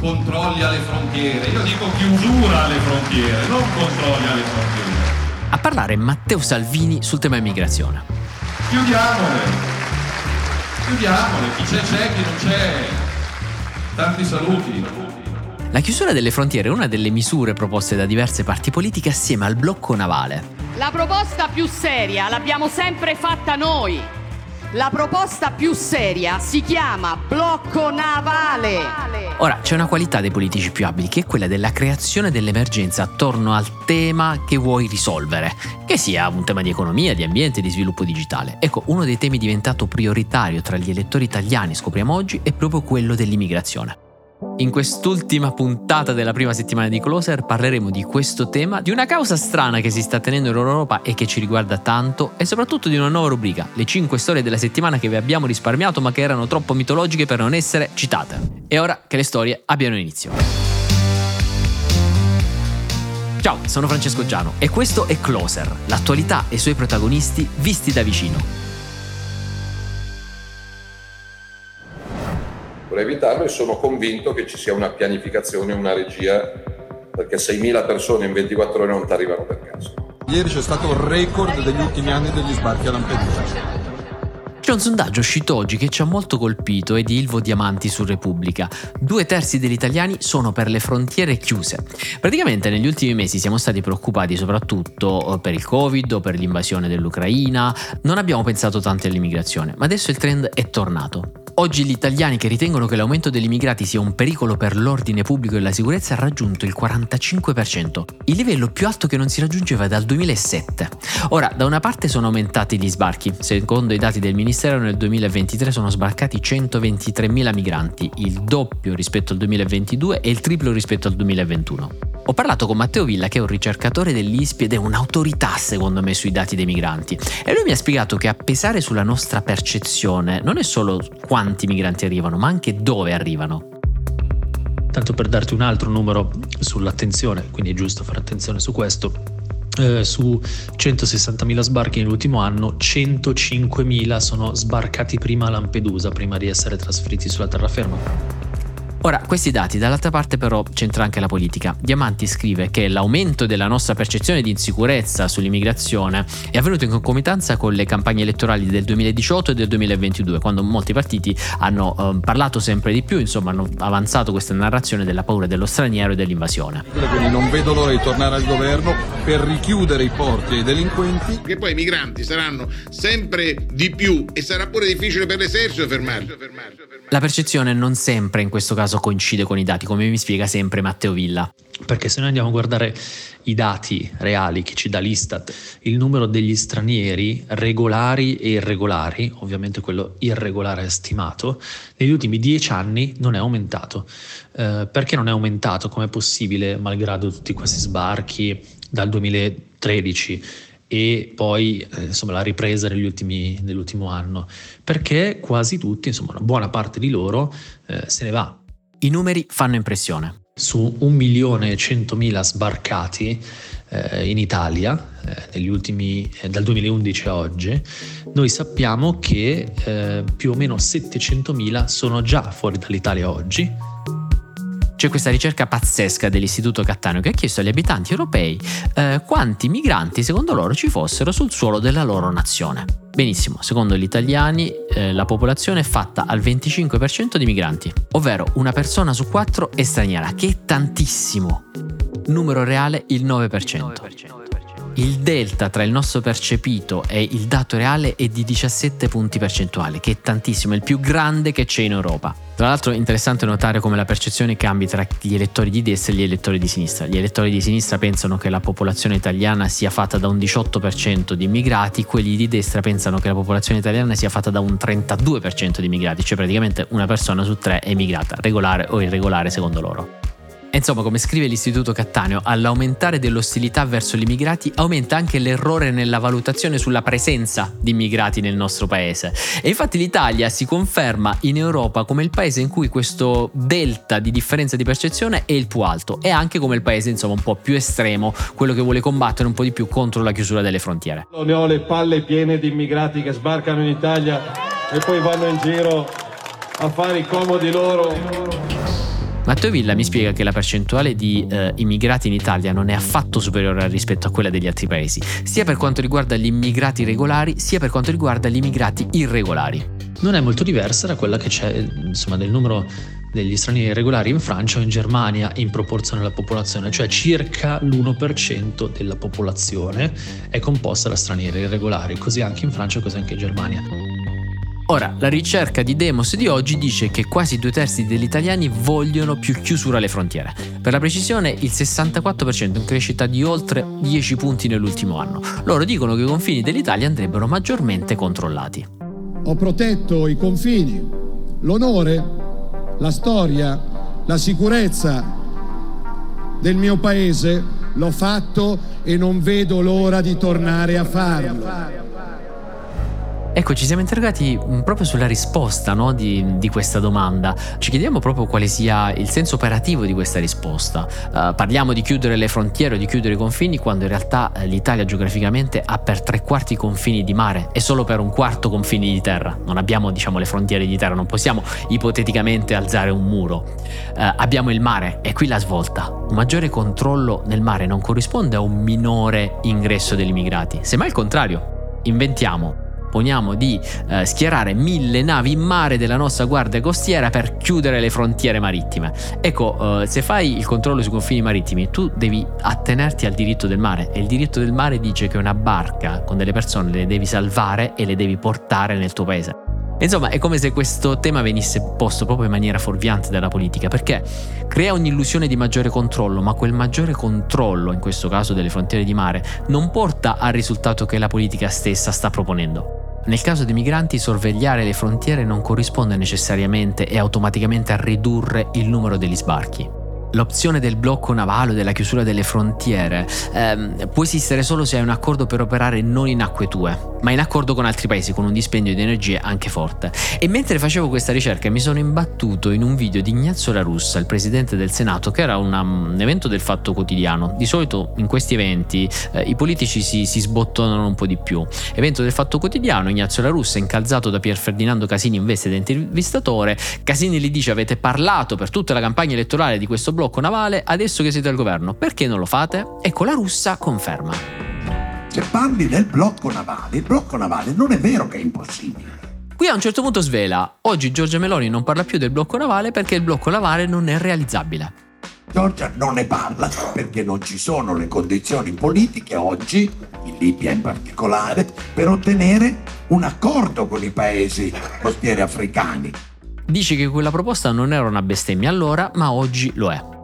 controlli alle frontiere, io dico chiusura alle frontiere, non controlli alle frontiere. A parlare Matteo Salvini sul tema immigrazione. Chiudiamole, chiudiamole, chi c'è c'è, chi non c'è. Tanti saluti. La chiusura delle frontiere è una delle misure proposte da diverse parti politiche assieme al blocco navale. La proposta più seria l'abbiamo sempre fatta noi. La proposta più seria si chiama blocco navale. Ora, c'è una qualità dei politici più abili che è quella della creazione dell'emergenza attorno al tema che vuoi risolvere, che sia un tema di economia, di ambiente, di sviluppo digitale. Ecco, uno dei temi diventato prioritario tra gli elettori italiani, scopriamo oggi, è proprio quello dell'immigrazione. In quest'ultima puntata della prima settimana di Closer parleremo di questo tema, di una causa strana che si sta tenendo in Europa e che ci riguarda tanto e soprattutto di una nuova rubrica, le 5 storie della settimana che vi abbiamo risparmiato ma che erano troppo mitologiche per non essere citate. E ora che le storie abbiano inizio. Ciao, sono Francesco Giano e questo è Closer, l'attualità e i suoi protagonisti visti da vicino. Vorrei evitarlo e sono convinto che ci sia una pianificazione, una regia, perché 6.000 persone in 24 ore non ti arrivano per caso. Ieri c'è stato il record degli ultimi anni degli sbarchi a Lampedusa. C'è un sondaggio uscito oggi che ci ha molto colpito, è di Ilvo Diamanti su Repubblica. Due terzi degli italiani sono per le frontiere chiuse. Praticamente negli ultimi mesi siamo stati preoccupati soprattutto eh, per il Covid o per l'invasione dell'Ucraina, non abbiamo pensato tanto all'immigrazione, ma adesso il trend è tornato. Oggi gli italiani che ritengono che l'aumento degli immigrati sia un pericolo per l'ordine pubblico e la sicurezza ha raggiunto il 45%, il livello più alto che non si raggiungeva dal 2007. Ora, da una parte sono aumentati gli sbarchi, secondo i dati del Ministero nel 2023 sono sbarcati 123.000 migranti, il doppio rispetto al 2022 e il triplo rispetto al 2021. Ho parlato con Matteo Villa che è un ricercatore dell'ISPI ed è un'autorità secondo me sui dati dei migranti e lui mi ha spiegato che a pesare sulla nostra percezione non è solo quanti migranti arrivano ma anche dove arrivano. Tanto per darti un altro numero sull'attenzione, quindi è giusto fare attenzione su questo, eh, su 160.000 sbarchi nell'ultimo anno, 105.000 sono sbarcati prima a Lampedusa, prima di essere trasferiti sulla terraferma. Ora, questi dati, dall'altra parte però c'entra anche la politica. Diamanti scrive che l'aumento della nostra percezione di insicurezza sull'immigrazione è avvenuto in concomitanza con le campagne elettorali del 2018 e del 2022, quando molti partiti hanno eh, parlato sempre di più, insomma hanno avanzato questa narrazione della paura dello straniero e dell'invasione. Quindi non vedo l'ora di tornare al governo per richiudere i porti ai delinquenti. Che poi i migranti saranno sempre di più e sarà pure difficile per l'esercito fermarli. La percezione non sempre in questo caso coincide con i dati, come mi spiega sempre Matteo Villa. Perché se noi andiamo a guardare i dati reali che ci dà l'Istat, il numero degli stranieri regolari e irregolari, ovviamente quello irregolare stimato, negli ultimi dieci anni non è aumentato. Eh, perché non è aumentato? Com'è possibile, malgrado tutti questi sbarchi dal 2013? e poi eh, insomma, la ripresa ultimi, nell'ultimo anno, perché quasi tutti, insomma una buona parte di loro eh, se ne va. I numeri fanno impressione. Su 1 milione e 100.000 sbarcati eh, in Italia, eh, ultimi, eh, dal 2011 a oggi, noi sappiamo che eh, più o meno 700.000 sono già fuori dall'Italia oggi, c'è questa ricerca pazzesca dell'Istituto Cattaneo che ha chiesto agli abitanti europei eh, quanti migranti secondo loro ci fossero sul suolo della loro nazione. Benissimo, secondo gli italiani eh, la popolazione è fatta al 25% di migranti, ovvero una persona su quattro è straniera, che è tantissimo. Numero reale il 9%. 9% il delta tra il nostro percepito e il dato reale è di 17 punti percentuali, che è tantissimo, è il più grande che c'è in Europa. Tra l'altro è interessante notare come la percezione cambi tra gli elettori di destra e gli elettori di sinistra. Gli elettori di sinistra pensano che la popolazione italiana sia fatta da un 18% di immigrati, quelli di destra pensano che la popolazione italiana sia fatta da un 32% di immigrati, cioè praticamente una persona su tre è immigrata, regolare o irregolare secondo loro. Insomma, come scrive l'Istituto Cattaneo, all'aumentare dell'ostilità verso gli immigrati aumenta anche l'errore nella valutazione sulla presenza di immigrati nel nostro paese. E infatti l'Italia si conferma in Europa come il paese in cui questo delta di differenza di percezione è il più alto e anche come il paese insomma un po' più estremo, quello che vuole combattere un po' di più contro la chiusura delle frontiere. Ne ho le palle piene di immigrati che sbarcano in Italia e poi vanno in giro a fare i comodi loro Matteo Villa mi spiega che la percentuale di eh, immigrati in Italia non è affatto superiore rispetto a quella degli altri paesi, sia per quanto riguarda gli immigrati regolari, sia per quanto riguarda gli immigrati irregolari. Non è molto diversa da quella che c'è, insomma, del numero degli stranieri regolari in Francia o in Germania in proporzione alla popolazione, cioè circa l'1% della popolazione è composta da stranieri irregolari, così anche in Francia così anche in Germania. Ora, la ricerca di Demos di oggi dice che quasi due terzi degli italiani vogliono più chiusura alle frontiere. Per la precisione, il 64% in crescita di oltre 10 punti nell'ultimo anno. Loro dicono che i confini dell'Italia andrebbero maggiormente controllati. Ho protetto i confini, l'onore, la storia, la sicurezza del mio paese, l'ho fatto e non vedo l'ora di tornare a farlo. Ecco, ci siamo interrogati mm, proprio sulla risposta no, di, di, questa domanda. Ci chiediamo proprio quale sia il senso operativo di questa risposta. Uh, parliamo di chiudere le frontiere o di chiudere i confini quando in realtà uh, l'Italia geograficamente ha per tre quarti confini di mare e solo per un quarto confini di terra. Non abbiamo, diciamo, le frontiere di terra, non possiamo ipoteticamente alzare un muro. Uh, abbiamo il mare e qui la svolta. Un maggiore controllo nel mare non corrisponde a un minore ingresso degli immigrati, semmai il contrario. Inventiamo poniamo di eh, schierare mille navi in mare della nostra guardia costiera per chiudere le frontiere marittime. Ecco, eh, se fai il controllo sui confini marittimi, tu devi attenerti al diritto del mare e il diritto del mare dice che una barca con delle persone le devi salvare e le devi portare nel tuo paese. Insomma, è come se questo tema venisse posto proprio in maniera fuorviante dalla politica, perché crea un'illusione di maggiore controllo, ma quel maggiore controllo, in questo caso delle frontiere di mare, non porta al risultato che la politica stessa sta proponendo. Nel caso dei migranti sorvegliare le frontiere non corrisponde necessariamente e automaticamente a ridurre il numero degli sbarchi. L'opzione del blocco navale o della chiusura delle frontiere ehm, può esistere solo se hai un accordo per operare non in acque tue, ma in accordo con altri paesi con un dispendio di energie anche forte. E mentre facevo questa ricerca mi sono imbattuto in un video di Ignazio La Russa, il presidente del Senato, che era una, un evento del Fatto Quotidiano. Di solito in questi eventi eh, i politici si, si, sbottonano un po' di più. Evento del Fatto Quotidiano, Ignazio La Russa incalzato da Pier Ferdinando Casini in veste di intervistatore. Casini gli dice avete parlato per tutta la campagna elettorale di questo blocco navale adesso che siete al governo. Perché non lo fate? Ecco, la russa conferma. Se parli del blocco navale, il blocco navale non è vero che è impossibile. Qui a un certo punto svela, oggi Giorgia Meloni non parla più del blocco navale perché il blocco navale non è realizzabile. Giorgia non ne parla perché non ci sono le condizioni politiche oggi, in Libia in particolare, per ottenere un accordo con i paesi costieri africani. Dice che quella proposta non era una bestemmia allora, ma oggi lo è.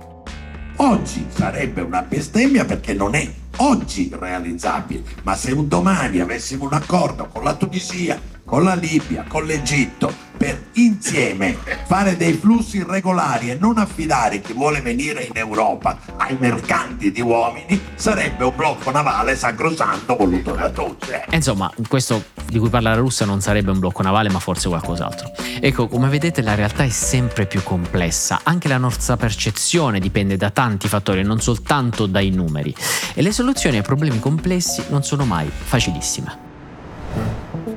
Oggi sarebbe una bestemmia perché non è oggi realizzabile, ma se un domani avessimo un accordo con la Tunisia, con la Libia, con l'Egitto, per insieme fare dei flussi regolari e non affidare chi vuole venire in Europa ai mercanti di uomini, sarebbe un blocco navale sacrosanto voluto da tutti. Insomma, questo di cui parla la Russia non sarebbe un blocco navale, ma forse qualcos'altro. Ecco, come vedete la realtà è sempre più complessa, anche la nostra percezione dipende da tanti fattori, non soltanto dai numeri, e le soluzioni ai problemi complessi non sono mai facilissime.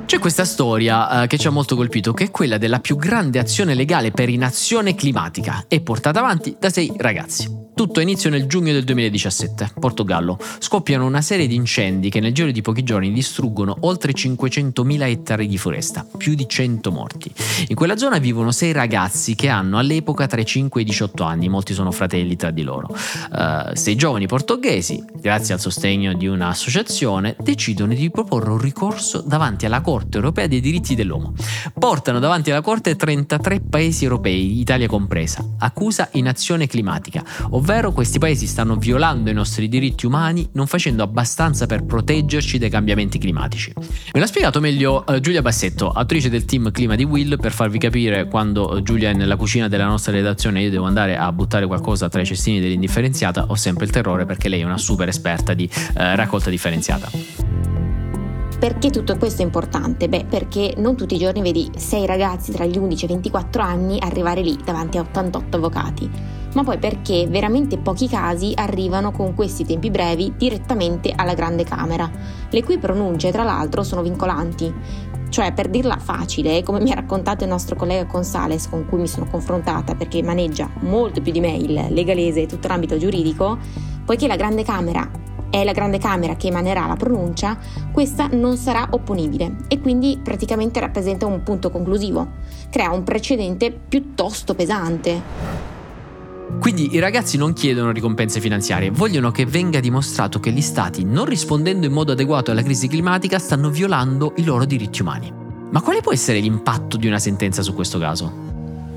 C'è questa storia eh, che ci ha molto colpito, che è quella della più grande azione legale per inazione climatica e portata avanti da sei ragazzi. Tutto inizia nel giugno del 2017, Portogallo. Scoppiano una serie di incendi che nel giro di pochi giorni distruggono oltre 500.000 ettari di foresta, più di 100 morti. In quella zona vivono sei ragazzi che hanno all'epoca tra i 5 e i 18 anni, molti sono fratelli tra di loro. Uh, sei giovani portoghesi, grazie al sostegno di un'associazione, decidono di proporre un ricorso davanti alla Corte europea dei diritti dell'uomo. Portano davanti alla Corte 33 paesi europei, Italia compresa, accusa inazione climatica, ovvero questi paesi stanno violando i nostri diritti umani non facendo abbastanza per proteggerci dai cambiamenti climatici. Me l'ha spiegato meglio uh, Giulia Bassetto, attrice del team clima di Will, per farvi capire quando uh, Giulia è nella cucina della nostra redazione e io devo andare a buttare qualcosa tra i cestini dell'indifferenziata, ho sempre il terrore perché lei è una super esperta di uh, raccolta differenziata. Perché tutto questo è importante? Beh, perché non tutti i giorni vedi sei ragazzi tra gli 11 e i 24 anni arrivare lì davanti a 88 avvocati ma poi perché veramente pochi casi arrivano con questi tempi brevi direttamente alla Grande Camera, le cui pronunce tra l'altro sono vincolanti. Cioè, per dirla facile, come mi ha raccontato il nostro collega Consales, con cui mi sono confrontata perché maneggia molto più di me il legalese e tutto l'ambito giuridico, poiché la Grande Camera è la Grande Camera che emanerà la pronuncia, questa non sarà opponibile e quindi praticamente rappresenta un punto conclusivo. Crea un precedente piuttosto pesante. Quindi i ragazzi non chiedono ricompense finanziarie, vogliono che venga dimostrato che gli stati, non rispondendo in modo adeguato alla crisi climatica, stanno violando i loro diritti umani. Ma quale può essere l'impatto di una sentenza su questo caso?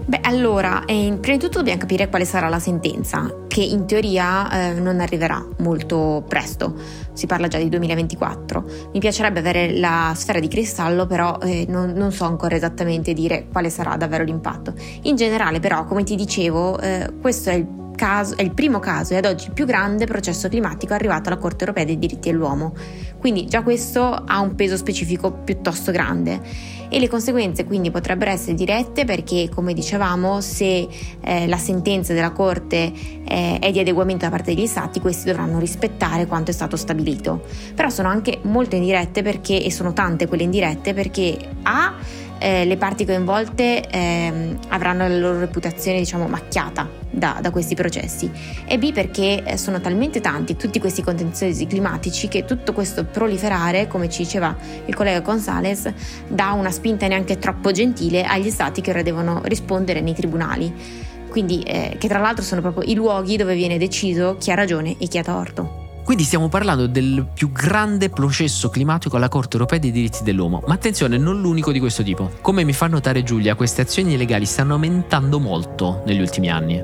Beh, allora, eh, prima di tutto dobbiamo capire quale sarà la sentenza, che in teoria eh, non arriverà molto presto, si parla già di 2024. Mi piacerebbe avere la sfera di cristallo, però eh, non, non, so ancora esattamente dire quale sarà davvero l'impatto. In generale, però, come ti dicevo, eh, questo è il Caso, è il primo caso e ad oggi il più grande processo climatico arrivato alla Corte europea dei diritti dell'uomo. Quindi già questo ha un peso specifico piuttosto grande. E le conseguenze quindi potrebbero essere dirette perché come dicevamo se eh, la sentenza della Corte eh, è di adeguamento da parte degli Stati questi dovranno rispettare quanto è stato stabilito. Però sono anche molto indirette perché e sono tante quelle indirette perché A eh, le parti coinvolte eh, avranno la loro reputazione diciamo macchiata da, da questi processi e B perché eh, sono talmente tanti tutti questi contenziosi climatici che tutto questo proliferare come ci diceva il collega Gonzales dà una spinta neanche troppo gentile agli stati che ora devono rispondere nei tribunali quindi eh, che tra l'altro sono proprio i luoghi dove viene deciso chi ha ragione e chi ha torto. Quindi stiamo parlando del più grande processo climatico alla Corte europea dei diritti dell'uomo, ma attenzione, non l'unico di questo tipo. Come mi fa notare Giulia, queste azioni legali stanno aumentando molto negli ultimi anni.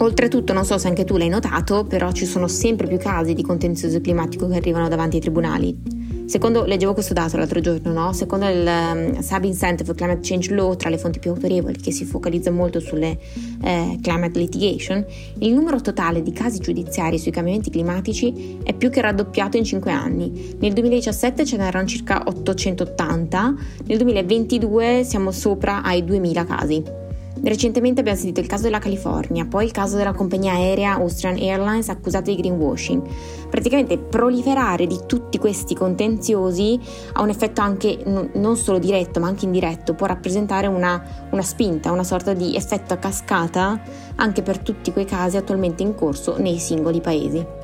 Oltretutto, non so se anche tu l'hai notato, però ci sono sempre più casi di contenzioso climatico che arrivano davanti ai tribunali. Secondo, leggevo questo dato l'altro giorno, no? secondo il um, Sabin Center for Climate Change Law, tra le fonti più autorevoli che si focalizza molto sulle eh, climate litigation, il numero totale di casi giudiziari sui cambiamenti climatici è più che raddoppiato in 5 anni. Nel 2017 ce n'erano circa 880, nel 2022 siamo sopra ai 2000 casi. Recentemente abbiamo sentito il caso della California, poi il caso della compagnia aerea Austrian Airlines accusata di greenwashing. Praticamente proliferare di tutti questi contenziosi ha un effetto anche non solo diretto ma anche indiretto, può rappresentare una, una spinta, una sorta di effetto a cascata anche per tutti quei casi attualmente in corso nei singoli paesi.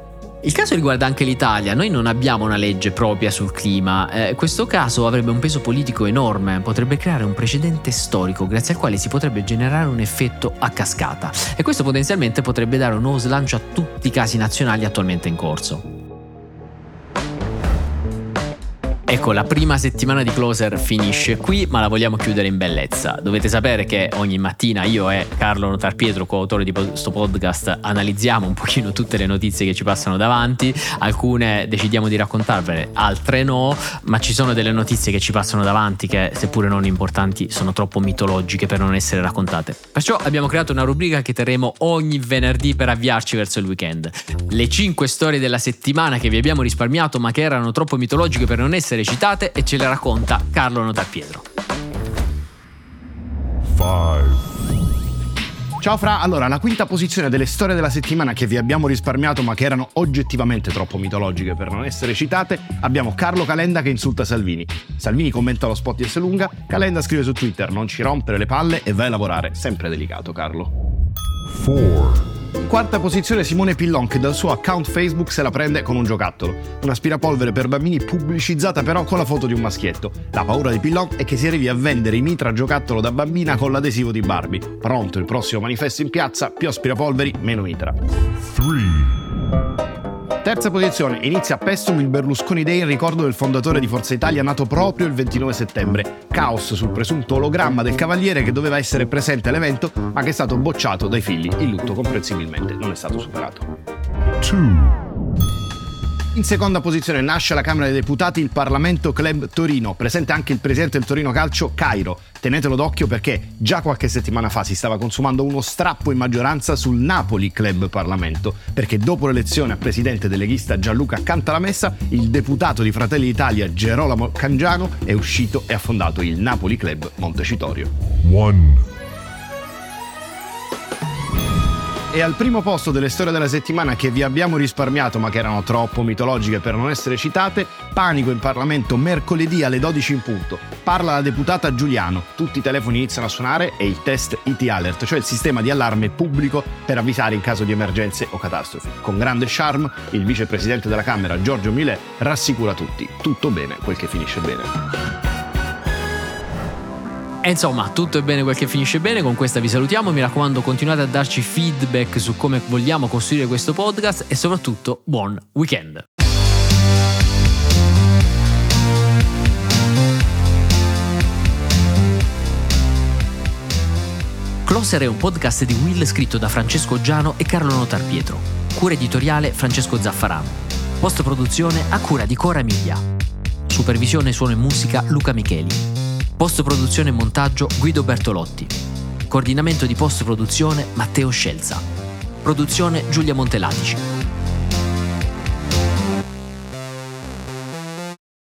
Il caso riguarda anche l'Italia, noi non abbiamo una legge propria sul clima, eh, questo caso avrebbe un peso politico enorme, potrebbe creare un precedente storico grazie al quale si potrebbe generare un effetto a cascata. E questo potenzialmente potrebbe dare un nuovo slancio a tutti i casi nazionali attualmente in corso. Ecco, la prima settimana di Closer finisce qui, ma la vogliamo chiudere in bellezza. Dovete sapere che ogni mattina io e Carlo Notar Pietro, coautore di questo podcast, analizziamo un pochino tutte le notizie che ci passano davanti. Alcune decidiamo di raccontarvele, altre no, ma ci sono delle notizie che ci passano davanti che, seppure non importanti, sono troppo mitologiche per non essere raccontate. Perciò abbiamo creato una rubrica che terremo ogni venerdì per avviarci verso il weekend. Le 5 storie della settimana che vi abbiamo risparmiato ma che erano troppo mitologiche per non essere citate e ce le racconta Carlo Notarpietro. Ciao Fra, allora la quinta posizione delle storie della settimana che vi abbiamo risparmiato ma che erano oggettivamente troppo mitologiche per non essere citate, abbiamo Carlo Calenda che insulta Salvini. Salvini commenta lo spot di S. Lunga, Calenda scrive su Twitter non ci rompere le palle e vai a lavorare, sempre delicato Carlo. 4 Quarta posizione Simone Pillon che dal suo account Facebook se la prende con un giocattolo. Un'aspirapolvere per bambini pubblicizzata però con la foto di un maschietto. La paura di Pillon è che si arrivi a vendere i mitra giocattolo da bambina con l'adesivo di Barbie. Pronto il prossimo manifesto in piazza, più aspirapolveri, meno mitra. 3 Terza posizione, inizia a Pestum il Berlusconi Day in ricordo del fondatore di Forza Italia nato proprio il 29 settembre. Caos sul presunto ologramma del cavaliere che doveva essere presente all'evento ma che è stato bocciato dai figli. Il lutto comprensibilmente non è stato superato. 2 in seconda posizione nasce alla Camera dei Deputati il Parlamento Club Torino, presente anche il presidente del Torino Calcio, Cairo. Tenetelo d'occhio perché già qualche settimana fa si stava consumando uno strappo in maggioranza sul Napoli Club Parlamento, perché dopo l'elezione a presidente del leghista Gianluca Cantalamessa, il deputato di Fratelli d'Italia Gerolamo Cangiano è uscito e ha fondato il Napoli Club Montecitorio. One. E al primo posto delle storie della settimana che vi abbiamo risparmiato ma che erano troppo mitologiche per non essere citate, panico in Parlamento mercoledì alle 12 in punto. Parla la deputata Giuliano, tutti i telefoni iniziano a suonare e il test IT Alert, cioè il sistema di allarme pubblico per avvisare in caso di emergenze o catastrofi. Con grande charme, il vicepresidente della Camera Giorgio Millet rassicura tutti, tutto bene quel che finisce bene. E insomma, tutto è bene quel che finisce bene, con questa vi salutiamo, mi raccomando continuate a darci feedback su come vogliamo costruire questo podcast e soprattutto buon weekend. Closer è un podcast di Will scritto da Francesco Giano e Carlo Notar Pietro. Cura editoriale Francesco Zaffarano. Post produzione a cura di Cora Miglia. Supervisione suono e musica Luca Micheli. Post produzione e montaggio Guido Bertolotti. Coordinamento di post produzione Matteo Scelza. Produzione Giulia Montelatici.